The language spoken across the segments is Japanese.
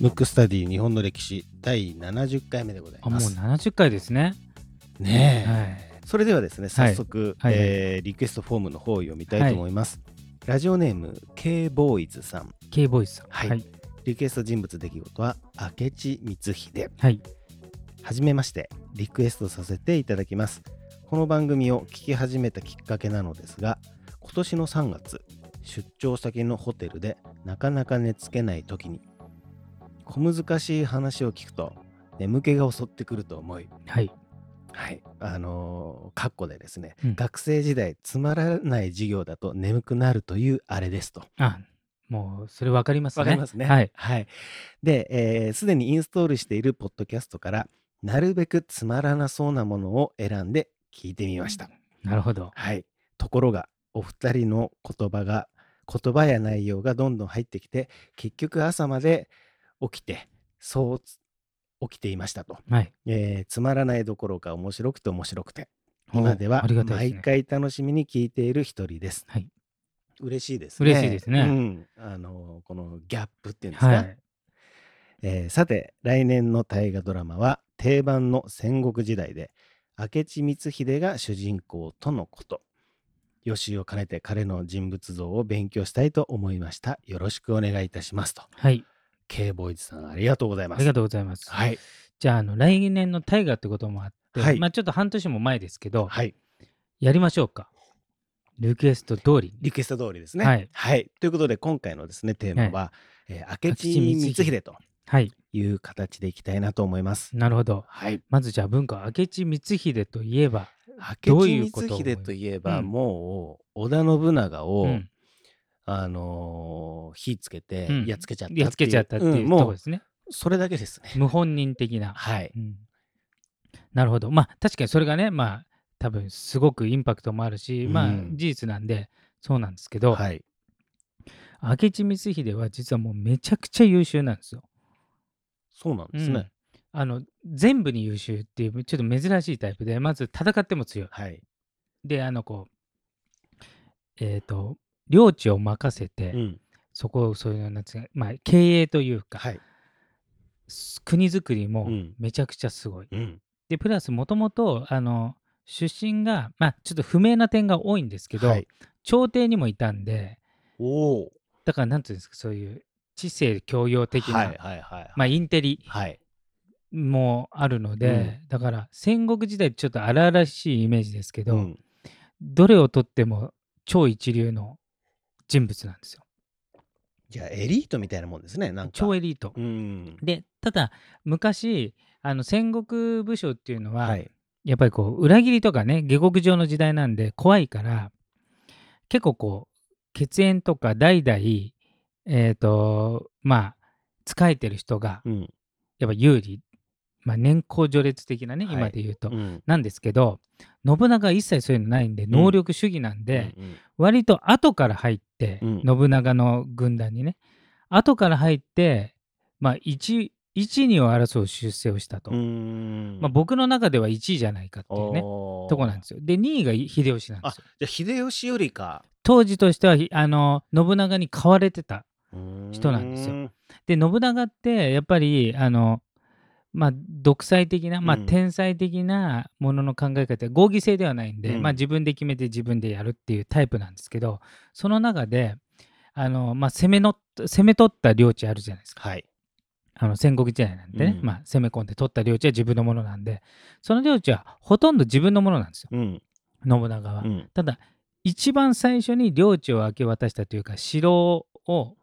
ムックスタディ日本の歴史第70回目でございあもうます。70回ですね。ねえ、はい。それではですね、早速、はいえーリクエストフォームの方を読みたいと思います。ラジオネーム K ボーイズさん。K ボイスさん。はいはい。リクエスト人物出来事は明智光秀。はい。はじめまして、リクエストさせていただきます。この番組を聞き始めたきっかけなのですが、今年の3月、出張先のホテルでなかなか寝つけない時に、小難しい話を聞くと眠気が襲ってくると思い、はい。はい、あのー、カッコでですね、うん学生時代つまらない授業だと眠くなるというあれですと。あ、もう、それ分かりますね。わかりますね。はい。はい。で、えーすでにインストールしているポッドキャストから、なるべくつまらなそうなものを選んで聞いてみました。なるほど。はい。ところが、お二人の言葉が、言葉や内容がどんどん入ってきて、結局朝まで起きて、そうつ起きていましたと。はい。えーつまらないどころか面白くて面白くて、今では毎回楽しみに聞いている一人です。はい。嬉しいですね。嬉しいですねうん。あの、このギャップっていうんですか？はい。えーさて来年の大河ドラマは定番の戦国時代で明智光秀が主人公とのこと予習を兼ねて彼の人物像を勉強したいと思いました。よろしくお願いいたしますと。はい。K ボーイズさんありがとうございます。ありがとうございます。はい。じゃあ、あの、来年の大河ってこともあって、はい。まあちょっと半年も前ですけど、はい。やりましょうか。リクエスト通りに。リクエスト通りですね。はい。ということで今回のですねテーマは、えー明智光秀とはい。いう形でいきたいなと思います。なるほど。はい。まずじゃあ文化、明智光秀といえば、明智光秀といえば、うんもう織田信長を、うんあのー火つけてうんやっつけちゃったっていう、やっつけちゃったっていうとうですね。それだけですね。無本人的な。はい。うんなるほど。まあ確かにそれがね、まあ多分すごくインパクトもあるし、まあうん事実なんでそうなんですけど、はい。明智光秀は実はもうめちゃくちゃ優秀なんですよ。そうなんですね。あの全部に優秀っていうちょっと珍しいタイプでまず戦っても強い。はい。であのこうえっ、と領地を任せて、うん。そこをそういうなんつうかまあ経営というか、はい。す国づくりもうんめちゃくちゃすごい。うん。でプラスもともとあの出身がまあちょっと不明な点が多いんですけど、はい。朝廷にもいたんでおお。だからなんていうんですかそういう知性教養的な、はいはいはい。まあインテリはい。もあるので、だから戦国時代ちょっと荒々しいイメージですけど、うんどれをとっても超一流の人物なんですよ。じゃあエリートみたいなもんですね。なんか。超エリート。うん。でただ昔あの戦国武将っていうのは、はい。やっぱりこう裏切りとかね下克上の時代なんで怖いから結構こう血縁とか代々えっ、とまあ仕えてる人がうん。やっぱ有利、まあ、年功序列的なね、はい今で言うと、うん。なんですけど信長は一切そういうのないんで能力主義なんで、うんうん割と後から入って、うん信長の軍団にね後から入ってまあ1 1、2を争う出世をしたと。うーんまあ、僕の中では1位じゃないかっていうね、おーとこなんですよ。で、2位が秀吉なんであすよ。じゃあ秀吉よりか当時としては、ひあの、信長に買われてた。人人なんですよで、信長って、やっぱり、あの、まあ、独裁的な、まあ、うん天才的なものの考え方、合議制ではないんで、うんまあ、自分で決めて自分でやるっていうタイプなんですけど、その中で、あの、まあ、攻めの、攻め取った領地あるじゃないですか。はい。あの戦国時代なんでね、うんまあ、攻め込んで取った領地は自分のものなんで、その領地はほとんど自分のものなんですよ、うん。信長は。うん。ただ、一番最初に領地を明け渡したというか、城を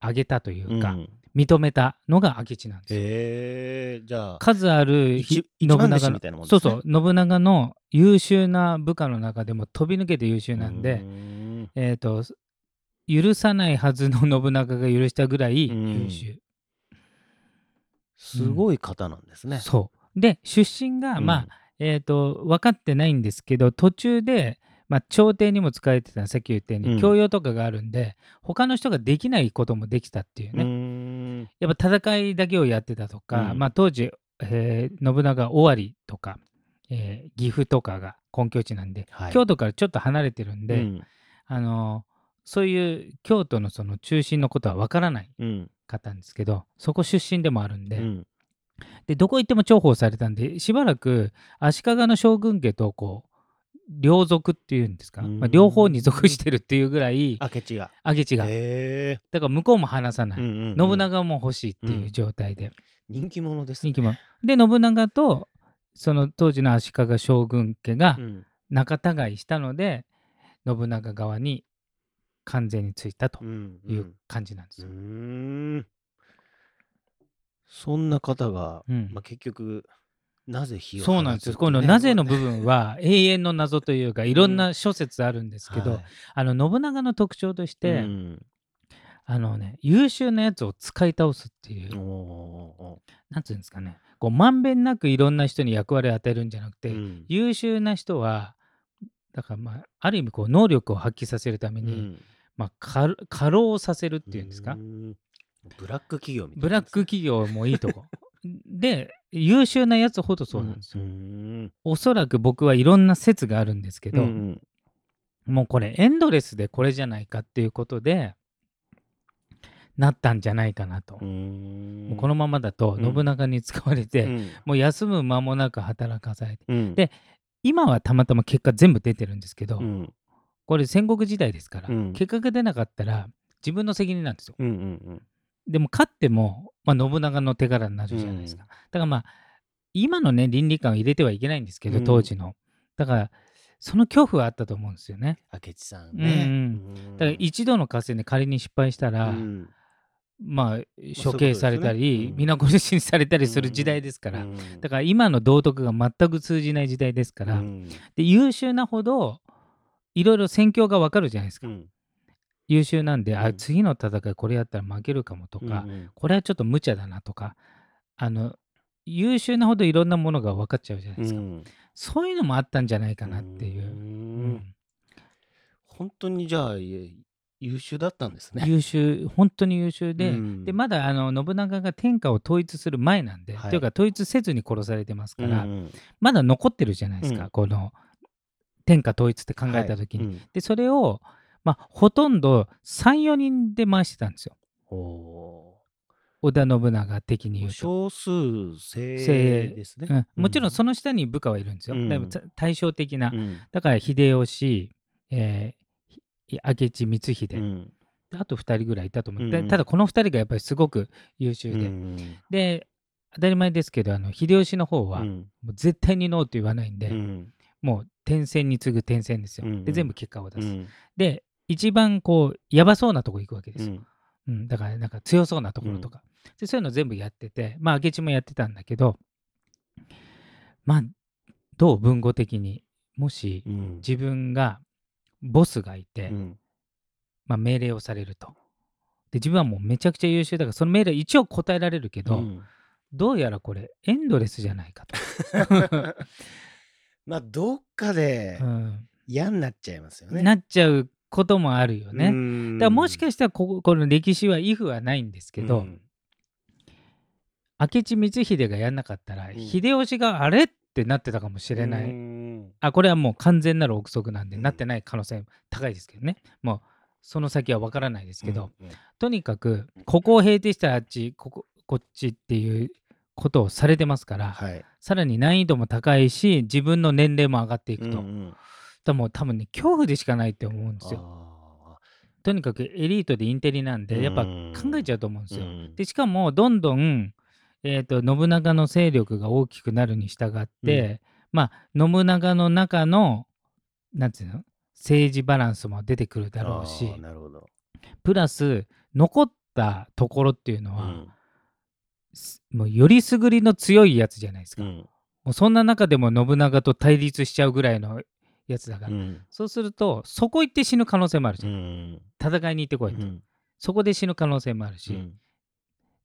あげたというか、うん認めたのが明智なんですよ。へえじゃあ。数ある一ひ一番弟子みたいなもんですねそうそう、信長の優秀な部下の中でも飛び抜けて優秀なんうで、んえっ、と、許さないはずの信長が許したぐらい優秀。すごい方なんですね。そう。で、出身が、うんまあ、えっ、と、分かってないんですけど、途中で、まあ、朝廷にも使えてたさっき言ったように、うん教養とかがあるんで、他の人ができないこともできたっていううね。ん。やっぱ戦いだけをやってたとか、うん。まあ、当時、えー信長尾張とか、えー岐阜とかが根拠地なんで、はい。京都からちょっと離れてるんで、うん。あのそういう京都のその中心のことは分からないうん。かったんですけどそこ出身でもあるんで,、うん。でどこ行っても重宝されたんでしばらく足利の将軍家とこう両属っていうんですか、うん。まあ、両方に属してるっていうぐらい明智が。明智が。だから向こうも離さない、うんうんうん。信長も欲しいっていう状態で、人気者ですね。人気者。で信長とその当時の足利将軍家がうん。仲違いしたので、信長側に完全についたとうんいううん感じなんです。うよ。ーん。そんな方が、うん。まあ、結局なぜ火をそうなんですこのなぜの部分は 永遠の謎というかいろんな諸説あるんですけど、はい。あの信長の特徴として、うん。あのね優秀なやつを使い倒すっていう、なんつうんですかね。こうまんべんなくいろんな人に役割を与えるんじゃなくて、ーうん。優秀な人はだからまあある意味こう能力を発揮させるために、うん。まあ、過過労させるっていうんですか、ん。ブラック企業みたいなブラック企業もいいとこで優秀なやつほどそうなんですよ、うんおそらく僕はいろんな説があるんですけど、うんもうこれエンドレスでこれじゃないかっていうことでなったんじゃないかなと、このままだとうん。信長に使われて、うん。もう休む間もなく働かされて。うん。で今はたまたま結果全部出てるんですけど、うん。これ戦国時代ですから、うん。結果が出なかったら自分の責任なんですよ。うんうんでも勝っても、まあ、信長の手柄になるじゃないですか、だからまあ今のね倫理観を入れてはいけないんですけど、うん。当時の。だからその恐怖はあったと思うんですよね。明智さんね。うんだから一度の合戦で仮に失敗したら、うん。まあ処刑されたり、ね。うん。皆殺しにされたりする時代ですから、うん。だから今の道徳が全く通じない時代ですから、うん。で優秀なほどいろいろ戦況がわかるじゃないですか、うん優秀なんで、あうん。次の戦いこれやったら負けるかもとか、うんうん。これはちょっと無茶だなとかあの優秀なほどいろんなものが分かっちゃうじゃないですか、うんそういうのもあったんじゃないかなっていう。う、ん。本当にじゃあい優秀だったんですね。優秀本当に優秀で,、うん。でまだあの信長が天下を統一する前なんで、はいというか統一せずに殺されてますから、うん。まだ残ってるじゃないですか、うん。この天下統一って考えた時に、はいうん。でそれを、まあ、ほとんど34人で回してたんですよ。お織田信長的にー言うと。少数精精鋭ですね。うん、もちろんその下に部下はいるんですよ。うん。だいぶた対照的な。うん。だから秀吉、えーひ明智光秀、うん。あと2人ぐらいいたと思う、でうん。うんただこの2人がやっぱりすごく優秀で、うん。で当たり前ですけどあの秀吉の方は、うん。もう絶対にノーと言わないんで、うん。もう点線に次ぐ点線ですよ。で全部結果を出す。うん。で一番こうやばそうなとこ行くわけですよ。うん。うん、だからなんか強そうなところとか、でそういうの全部やっててまあ明智もやってたんだけどまあどう文語的にもしうん。自分がボスがいて、うん。まあ、命令をされると。で自分はもうめちゃくちゃ優秀だからその命令一応答えられるけど、うん。どうやらこれエンドレスじゃないかと、まあどっかでうん。嫌になっちゃいますよね。なっちゃうこともあるよね。ねだからもしかしたらこここの歴史はイフはないんですけど、明智光秀がやんなかったら、ん。秀吉があれってなってたかもし知れない、あこれはもう完全なる憶測なんで、うん。なってない可能性高いですけどね。もうその先は分からないですけど、うんうん。とにかくここを平定したらあっちこここっちっていうことをされてますから、はい。さらに難易度も高いし自分の年齢も上がっていくと、うんうんだもう多分ね恐怖でしかないって思うんですよ。あとにかくエリートでインテリなんでやっぱうん。考えちゃうと思うんですよ、ーでしかもどんどん、えー、と信長の勢力が大きくなるに従って、まあ信長の中のなんていうの政治バランスも出てくるだろうし。プラス残ったところっていうのは、うん。すもうよりすぐりの強いやつじゃないですか、もうん。うそんな中でも信長と対立しちゃうぐらいのやつだから、うん。そうするとそこ行って死ぬ可能性もあるじうゃん、ん。戦いに行ってこいと、うん。そこで死ぬ可能性もあるし、うん。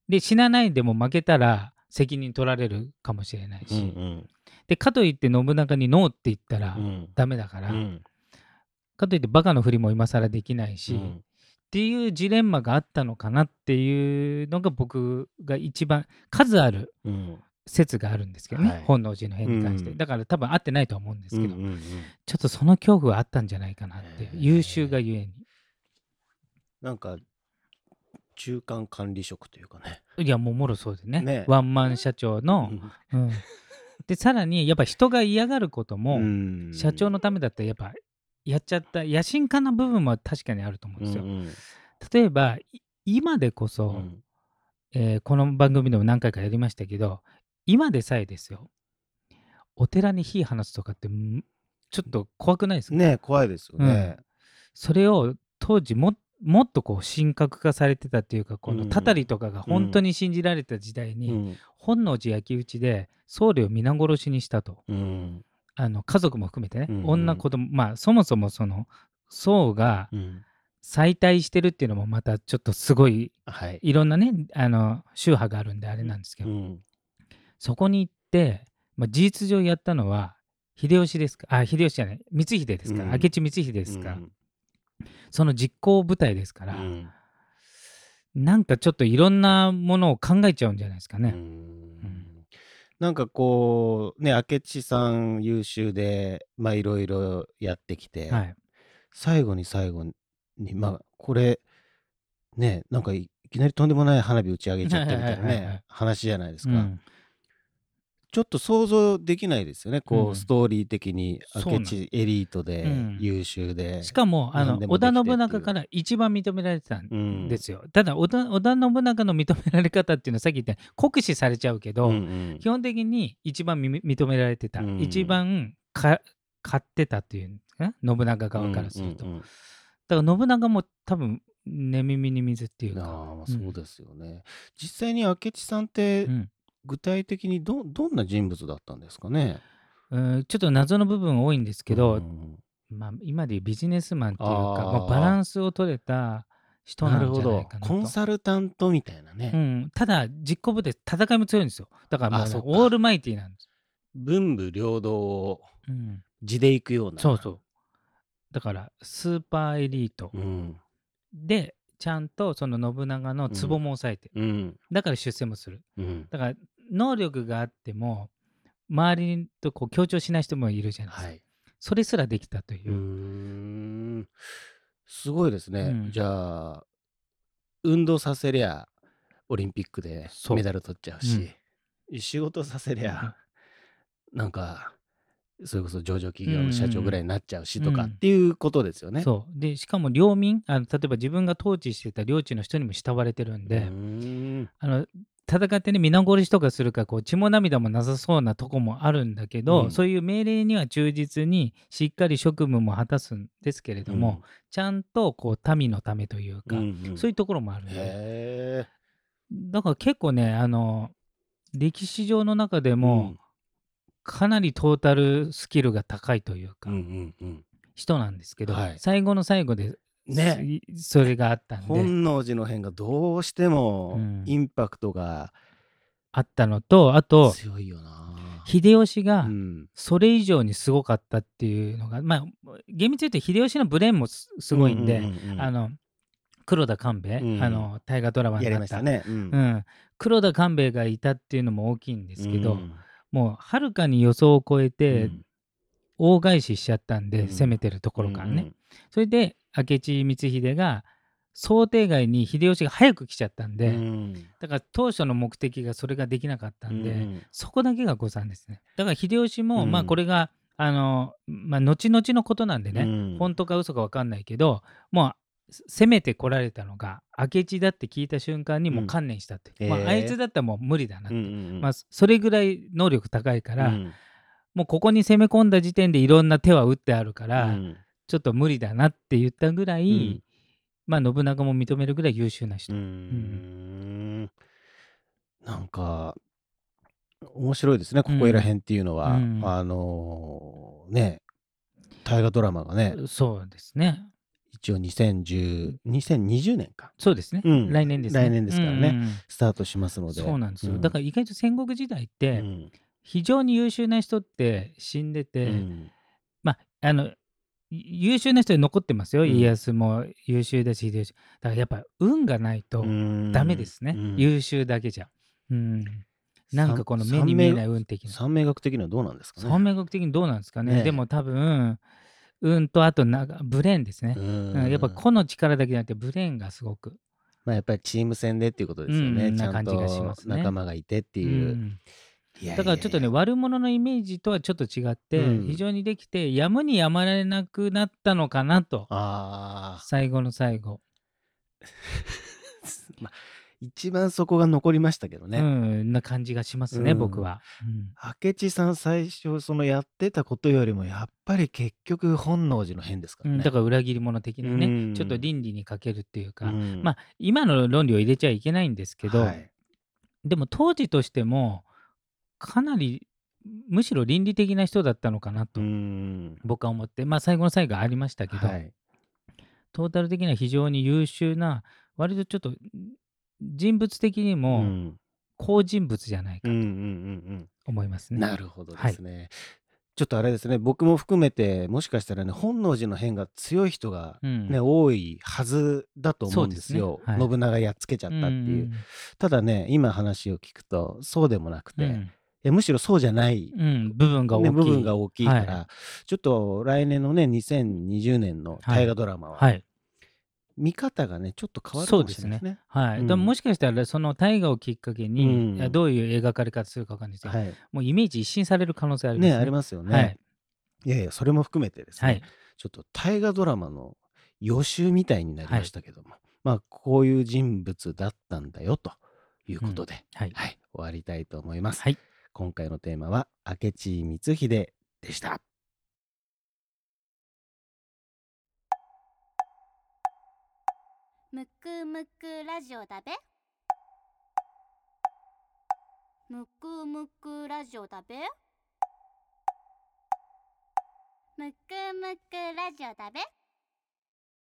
で死なないでも負けたら責任取られるかもしれないし、うんでかといって信長にノーって言ったらうん。ダメだから、うん。かといってバカのふりも今更できないし、っうん。ていうジレンマがあったのかなっていうのが僕が一番数あるうん説があるんですけどね、はい。本能寺の変に関して、うん。だから多分合ってないとは思うんですけど、うんうんうん。ちょっとその恐怖はあったんじゃないかなって優秀がゆえに。なんか中間管理職というかね。いやもうもろそうでね。ね。ワンマン社長の、うん、でさらにやっぱ人が嫌がることも、うん。社長のためだったらやっぱやっちゃった野心家な部分も確かにあると思うんですよ。うんうん。例えばい今でこそ、うん。えーこの番組でも何回かやりましたけど今でさえですよ。お寺に火放つとかってんちょっと怖くないですか、ね怖いですよね。それを当時ももっとこう神格化されてたっていうかこのうんたたりとかが本当に信じられた時代に、うん。本能寺焼き討ちで僧侶を皆殺しにしたと。うん。あの家族も含めてね、うんうん。女子供まあそもそもその僧がうん。再退してるっていうのもまたちょっとすごいはい。いろんなねあの宗派があるんであれなんですけど、うんそこに行って、まあ、事実上やったのは秀吉ですか？あ秀吉じゃない。光秀ですか？ら、うん。明智光秀ですか？ら、うん。その実行部隊ですから、うん。なんかちょっといろんなものを考えちゃうんじゃないですかうね。ん。なんかこうね明智さん優秀でまあいろいろやってきて、はい、最後に最後にまあこれねなんかいいきなりとんでもない花火打ち上げちゃったみたいなね話じゃないですか、うんちょっと想像できないですよね。こう、うん。ストーリー的にそうなの明智エリートでうん。優秀で、しかもあのも織田できてっていう。信長から一番認められてたうんんですよ。ただ織田織田信長の認められ方っていうのはさっき言ったように酷使されちゃうけど、うんうん。基本的に一番み認められてた、うん一番か買ってたっていう信長側からすると。うんうんうんだから信長も多分寝耳に水っていうあか、あまあそうですよね、実際に明智さんってうん具体的にどどんな人物だったんですかね？うんちょっと謎の部分多いんですけど、うんまあ、今でいうビジネスマンっていうかまあ、バランスを取れた人ななるほどんじゃないかなと。コンサルタントみたいなね、うん、ただ実行部で戦いも強いんですよ。だからもうオールマイティーなんです、文武両道をうん、地で行くような。そうそう。だからスーパーエリートうん。でちゃんとその信長のツボも抑えてる、うん。だから出世もする。うん。だから能力があっても周りとこう強調しない人もいるじゃないですか、はい。それすらできたという。すごいですね、うん。じゃあ運動させりゃオリンピックでメダル取っちゃうし、仕事させりゃなんかそれこそ上場企業の社長ぐらいになっちゃうしとかうんっていうことですよね。そう。でしかも領民あの例えば自分が統治してた領地の人にも慕われてるんで、あの戦ってね皆殺しとかするからこう血も涙もなさそうなとこもあるんだけど、うん。そういう命令には忠実にしっかり職務も果たすんですけれども、ちゃんとこう民のためというか、うんうん。そういうところもあるんで。へだから結構ねあの歴史上の中でえも、かなりトータルスキルが高いというか、うんうんうん。人なんですけど、はい。最後の最後で、ね。そそれがあったんで。本能寺の変がどうしてもうん。インパクトがあったのとあと強いよな。秀吉が、うん。それ以上にすごかったっていうのがまあ厳密に言うと秀吉のブレーンもすすごいんで、うううんうん。あの黒田官兵衛、うん。あの大河ドラマになった。たね。うん。うん、黒田官兵衛がいたっていうのも大きいんですけど、うんもうはるかに予想を超えてうん。大返ししちゃったんで、うん。攻めてるところからね、それで明智光秀が想定外に秀吉が早く来ちゃったんうんで、うん。だから当初の目的がそれができなかったんで、うんそこだけが誤算ですね。だから秀吉も、うん。まあこれがあの、まあ、後々のことなんでね、うん。本当か嘘か分かんないけどもう攻めてこられたのが明智だって聞いた瞬間にもう観念したって、まあ、う。んへー。あいつだったらもう無理だなって、うんうんうん。まあ、それぐらい能力高いから、うん。もうここに攻め込んだ時点でいろんな手は打ってあるから、うん。ちょっと無理だなって言ったぐらい、うん。まあ信長も認めるぐらい優秀な人。うーん。なんか面白いですねここいらへんっていうのは、うん。あのーね大河ドラマがね。そうですね。一応2010 2020年か。そうですね。うん。来年ですね。来年ですからね。うんスタートしますので。そうなんですよ。だから意外と戦国時代って、うん。非常に優秀な人って死んでて、うん。まああの優秀な人で残ってますよ、うん。家康も優秀だし秀吉。だからやっぱ運がないとうん。ダメですね、うん。優秀だけじゃ、うん、なんかこの目に見えない運的な。三名学的にはどうなんですかね。三名学的にどうなんですかね。ねえ。でも多分うんとあとなブレーンですね、ううんんやっぱ個の力だけじゃなくてブレーンがすごく。まあ、やっぱりチーム戦でっていうことですよね。うんちゃんな感じがしとますね。仲間がいてってう。いう。だからちょっとね悪者のイメージとはちょっと違って、うん。非常にできてやむにやまれなくなったのかなと。あ最後の最後、あ、まあ、一番そこが残りましたけどね。うんな感じがしますね、うん。僕は、うん明智さん最初そのやってたことよりもやっぱり結局本能寺の変ですからね。うんだから裏切り者的なね、うん。ちょっと倫理に欠けるっていうか、うん。まあ今の論理を入れちゃいけないんですけど、はい。でも当時としてもかなりむしろ倫理的な人だったのかなとうん。僕は思って、まあ最後の最後ありましたけど、はい。トータル的には非常に優秀な割とちょっと人物的にうもん。好人物じゃないかと。思いますね。なるほどですね。ちょっとあれですね、僕も含めて、もしかしたらね、本能寺の変が強い人がうん。ね、多いはずだと思うんですよ。ね。はい。信長やっつけちゃったっていう。ん。ただね、今話を聞くと、そうでもなくて、いうん。やむしろそうじゃない、うん。うん部分が大きい。ね、部分が大きいから、はちょっと来年のね、2020年の大河ドラマは、はい見方がね、ちょっと変わるかもしれないですね。はい、うんでももしかしたらその大河をきっかけに、うんどういう描かれ方するかわかんないですよ、はい。もうイメージ一新される可能性ありますね、ね。ありますよね。はいい、やいや、それも含めてですね、はいちょっと大河ドラマの予習みたいになりましたけども、まあ、こういう人物だったんだよということで、はいはい、終わりたいと思います。はい今回のテーマは明智光秀でした。むくむくラジオだべ。むくむくラジオだべ。むくむくラジオだべ。